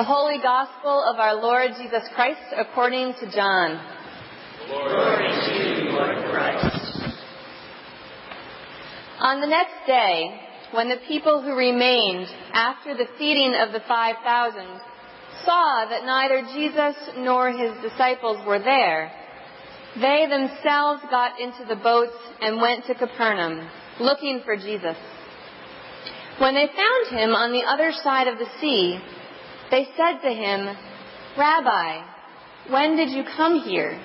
The Holy Gospel of our Lord Jesus Christ according to John. Glory to you, Lord Christ. On the next day, when the people who remained after the feeding of the 5,000 saw that neither Jesus nor his disciples were there, they themselves got into the boats and went to Capernaum, looking for Jesus. When they found him on the other side of the sea, they said to him, Rabbi, when did you come here?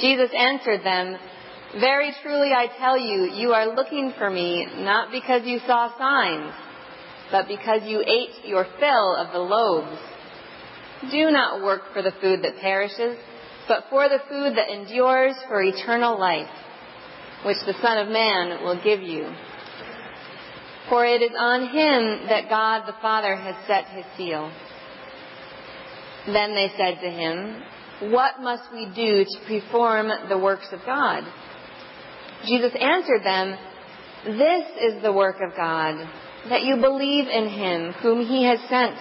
Jesus answered them, Very truly I tell you, you are looking for me not because you saw signs, but because you ate your fill of the loaves. Do not work for the food that perishes, but for the food that endures for eternal life, which the Son of Man will give you. For it is on him that God the Father has set his seal. Then they said to him, What must we do to perform the works of God? Jesus answered them, This is the work of God, that you believe in him whom he has sent.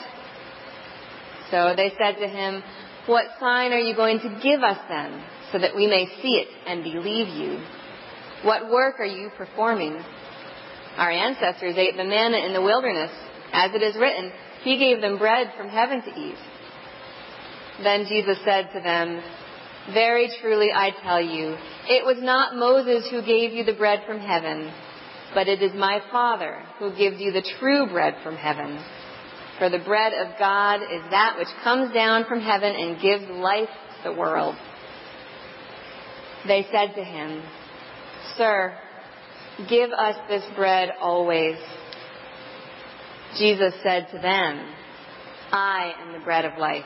So they said to him, What sign are you going to give us then, so that we may see it and believe you? What work are you performing? Our ancestors ate the manna in the wilderness. As it is written, He gave them bread from heaven to eat. Then Jesus said to them, Very truly I tell you, it was not Moses who gave you the bread from heaven, but it is my Father who gives you the true bread from heaven. For the bread of God is that which comes down from heaven and gives life to the world. They said to him, Sir, give us this bread always. Jesus said to them, I am the bread of life.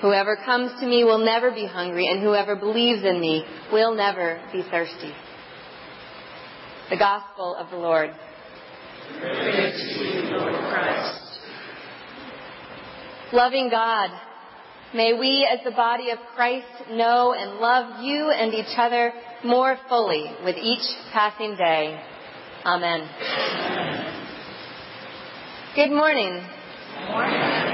Whoever comes to me will never be hungry, and whoever believes in me will never be thirsty. The Gospel of the Lord. Praise to you, Lord Christ. Loving God, may we as the body of Christ know and love you and each other more fully with each passing day. Amen. Good morning. Good morning.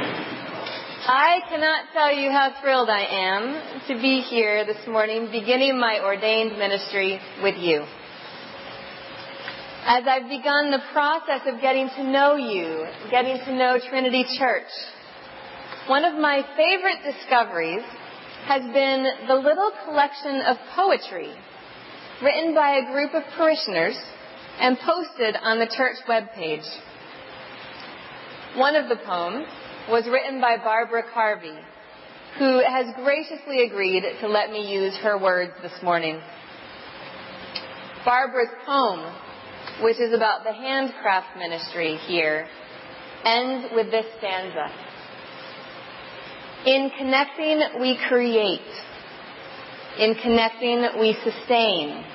I cannot tell you how thrilled I am to be here this morning beginning my ordained ministry with you. As I've begun the process of getting to know you, getting to know Trinity Church, one of my favorite discoveries has been the little collection of poetry written by a group of parishioners and posted on the church webpage. One of the poems was written by Barbara Carvey, who has graciously agreed to let me use her words this morning. Barbara's poem, which is about the handcraft ministry here, ends with this stanza. In connecting, we create. In connecting, we sustain.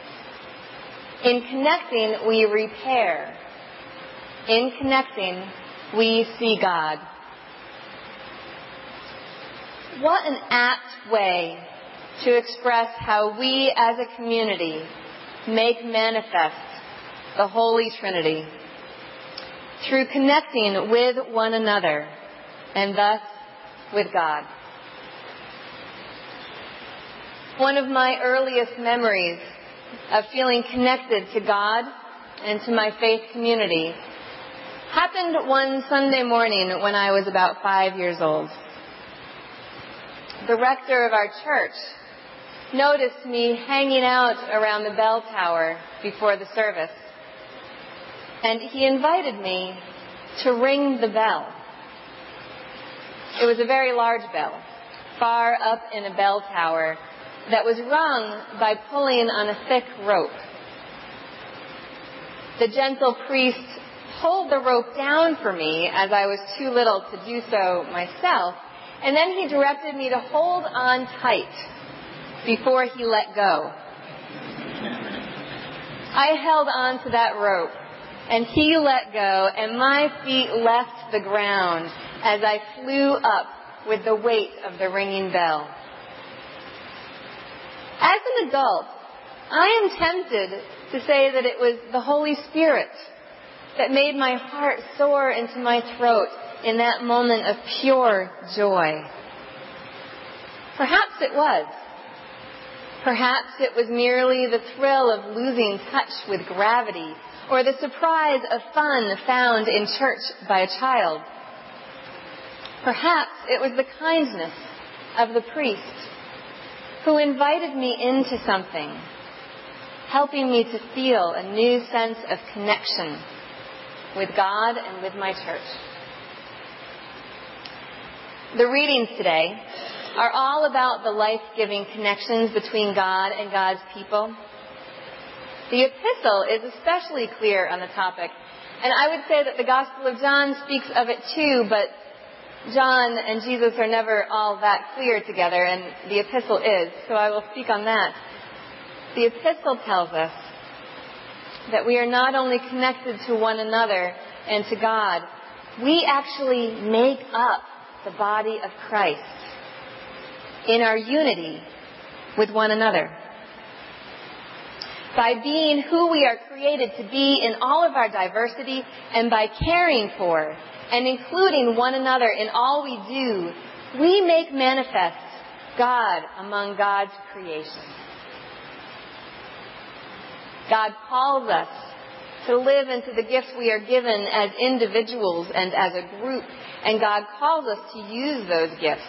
In connecting, we repair. In connecting, we see God. What an apt way to express how we as a community make manifest the Holy Trinity through connecting with one another and thus with God. One of my earliest memories of feeling connected to God and to my faith community happened one Sunday morning when I was about five years old the rector of our church, noticed me hanging out around the bell tower before the service. And he invited me to ring the bell. It was a very large bell, far up in a bell tower that was rung by pulling on a thick rope. The gentle priest pulled the rope down for me as I was too little to do so myself and then he directed me to hold on tight before he let go. I held on to that rope, and he let go, and my feet left the ground as I flew up with the weight of the ringing bell. As an adult, I am tempted to say that it was the Holy Spirit that made my heart soar into my throat in that moment of pure joy? Perhaps it was. Perhaps it was merely the thrill of losing touch with gravity or the surprise of fun found in church by a child. Perhaps it was the kindness of the priest who invited me into something, helping me to feel a new sense of connection with God and with my church. The readings today are all about the life-giving connections between God and God's people. The epistle is especially clear on the topic. And I would say that the Gospel of John speaks of it too, but John and Jesus are never all that clear together, and the epistle is, so I will speak on that. The epistle tells us that we are not only connected to one another and to God, we actually make up the body of Christ in our unity with one another. By being who we are created to be in all of our diversity and by caring for and including one another in all we do, we make manifest God among God's creation. God calls us to live into the gifts we are given as individuals and as a group, and God calls us to use those gifts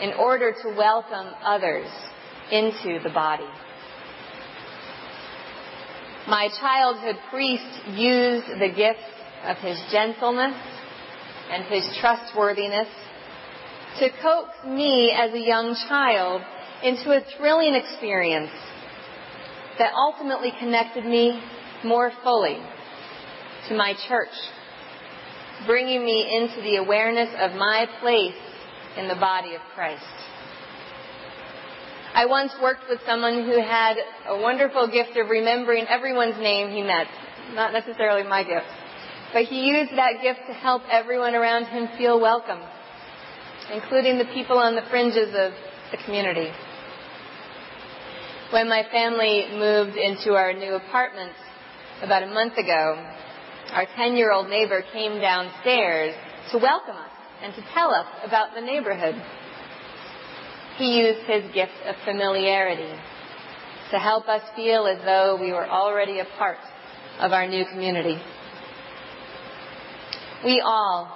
in order to welcome others into the body. My childhood priest used the gifts of his gentleness and his trustworthiness to coax me as a young child into a thrilling experience that ultimately connected me more fully to my church, bringing me into the awareness of my place in the body of Christ. I once worked with someone who had a wonderful gift of remembering everyone's name he met. Not necessarily my gift. But he used that gift to help everyone around him feel welcome, including the people on the fringes of the community. When my family moved into our new apartment about a month ago, our 10 year old neighbor came downstairs to welcome us and to tell us about the neighborhood. He used his gift of familiarity to help us feel as though we were already a part of our new community. We all,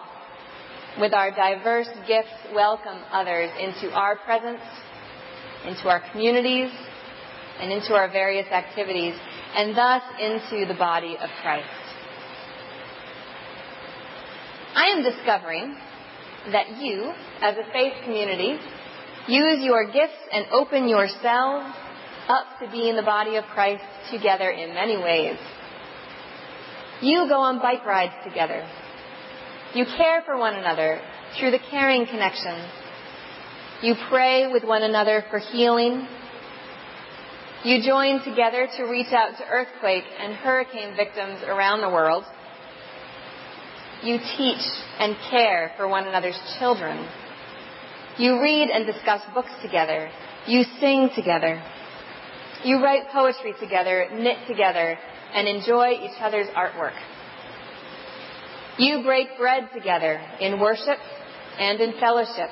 with our diverse gifts, welcome others into our presence, into our communities, and into our various activities, and thus into the body of Christ. I am discovering that you, as a faith community, use your gifts and open yourselves up to be in the body of Christ together in many ways. You go on bike rides together. You care for one another through the caring connection. You pray with one another for healing. You join together to reach out to earthquake and hurricane victims around the world. You teach and care for one another's children. You read and discuss books together. You sing together. You write poetry together, knit together, and enjoy each other's artwork. You break bread together in worship and in fellowship.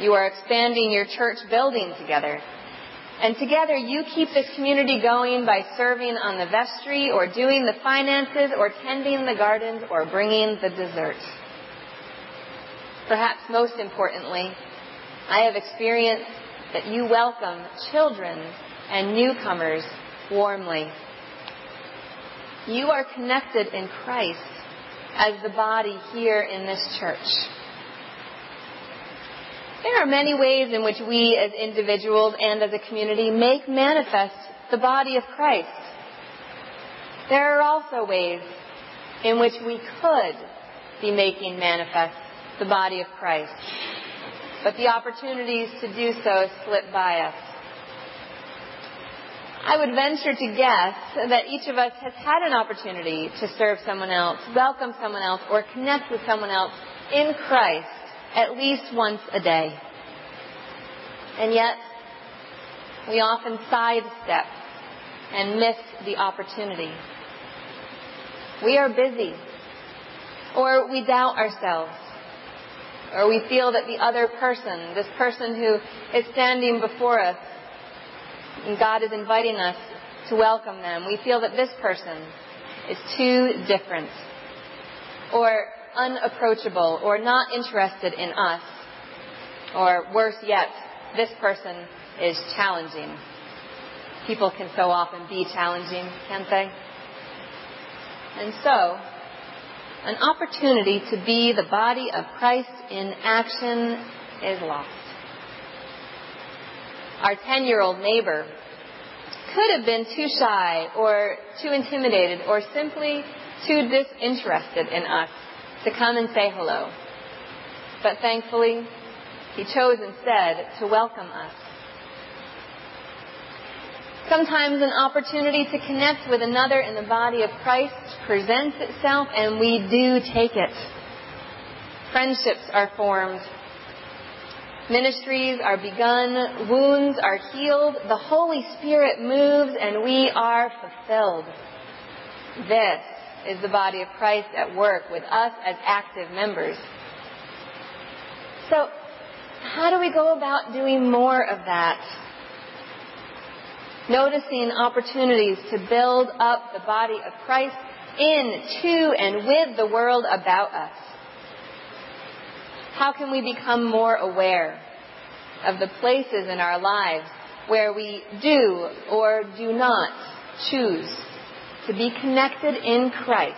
You are expanding your church building together and together you keep this community going by serving on the vestry or doing the finances or tending the gardens or bringing the dessert. Perhaps most importantly, I have experienced that you welcome children and newcomers warmly. You are connected in Christ as the body here in this church. There are many ways in which we as individuals and as a community make manifest the body of Christ. There are also ways in which we could be making manifest the body of Christ. But the opportunities to do so slip by us. I would venture to guess that each of us has had an opportunity to serve someone else, welcome someone else, or connect with someone else in Christ at least once a day. And yet, we often sidestep and miss the opportunity. We are busy. Or we doubt ourselves. Or we feel that the other person, this person who is standing before us, and God is inviting us to welcome them, we feel that this person is too different, or unapproachable, or not interested in us, or worse yet, this person is challenging. People can so often be challenging, can't they? And so, an opportunity to be the body of Christ in action is lost. Our 10 year old neighbor could have been too shy or too intimidated or simply too disinterested in us to come and say hello. But thankfully, he chose instead to welcome us. Sometimes an opportunity to connect with another in the body of Christ presents itself and we do take it. Friendships are formed. Ministries are begun. Wounds are healed. The Holy Spirit moves and we are fulfilled. This is the body of Christ at work with us as active members. So, how do we go about doing more of that? Noticing opportunities to build up the body of Christ in, to, and with the world about us. How can we become more aware of the places in our lives where we do or do not choose to be connected in Christ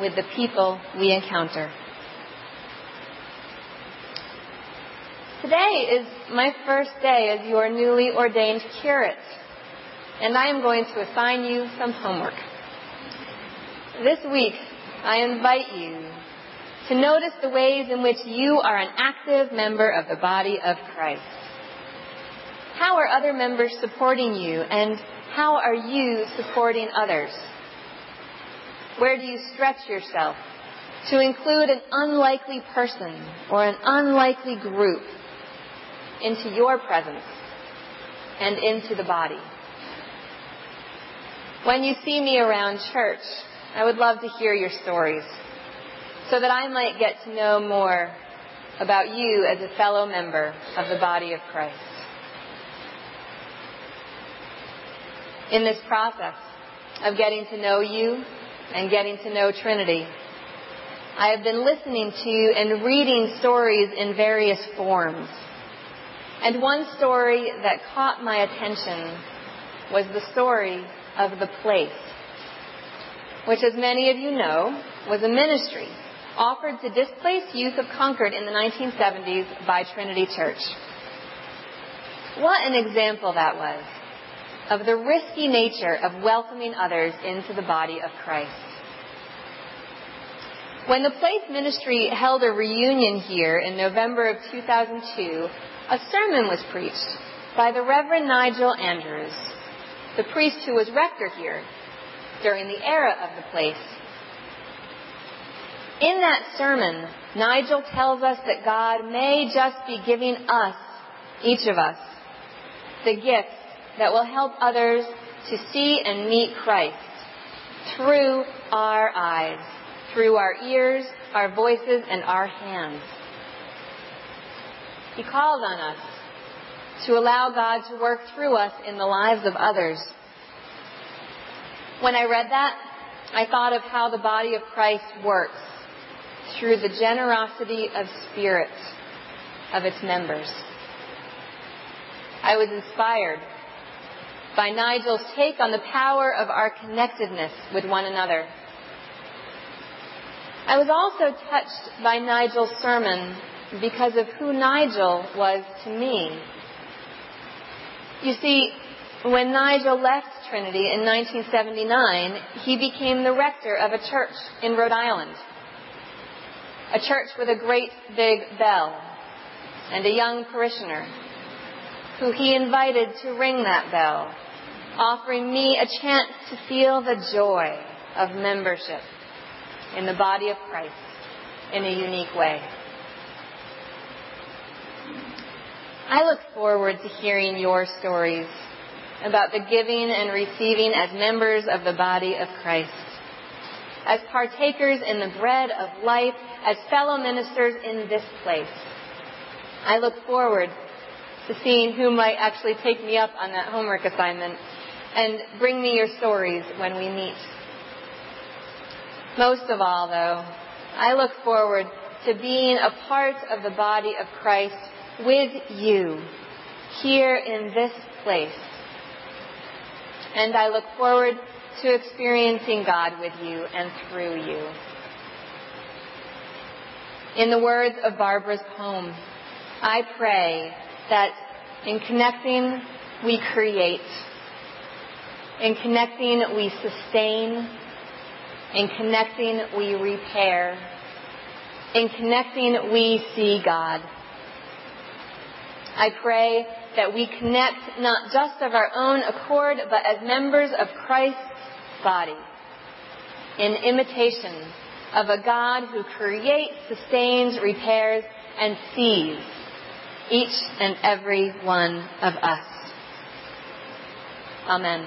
with the people we encounter? Today is my first day as your newly ordained curate, and I am going to assign you some homework. This week, I invite you to notice the ways in which you are an active member of the body of Christ. How are other members supporting you, and how are you supporting others? Where do you stretch yourself to include an unlikely person or an unlikely group into your presence and into the body. When you see me around church, I would love to hear your stories so that I might get to know more about you as a fellow member of the body of Christ. In this process of getting to know you and getting to know Trinity, I have been listening to and reading stories in various forms and one story that caught my attention was the story of the place, which, as many of you know, was a ministry offered to displaced youth of Concord in the 1970s by Trinity Church. What an example that was of the risky nature of welcoming others into the body of Christ. When the Place Ministry held a reunion here in November of 2002, a sermon was preached by the Reverend Nigel Andrews, the priest who was rector here during the era of the place. In that sermon, Nigel tells us that God may just be giving us, each of us, the gifts that will help others to see and meet Christ through our eyes, through our ears, our voices, and our hands. He called on us to allow God to work through us in the lives of others. When I read that, I thought of how the body of Christ works through the generosity of spirit of its members. I was inspired by Nigel's take on the power of our connectedness with one another. I was also touched by Nigel's sermon because of who Nigel was to me. You see, when Nigel left Trinity in 1979, he became the rector of a church in Rhode Island. A church with a great big bell and a young parishioner who he invited to ring that bell, offering me a chance to feel the joy of membership in the body of Christ in a unique way. I look forward to hearing your stories about the giving and receiving as members of the body of Christ. As partakers in the bread of life, as fellow ministers in this place. I look forward to seeing who might actually take me up on that homework assignment and bring me your stories when we meet. Most of all, though, I look forward to being a part of the body of Christ with you here in this place. And I look forward to experiencing God with you and through you. In the words of Barbara's poem, I pray that in connecting we create, in connecting we sustain, in connecting we repair, in connecting we see God. I pray that we connect not just of our own accord, but as members of Christ's body, in imitation of a God who creates, sustains, repairs, and sees each and every one of us. Amen.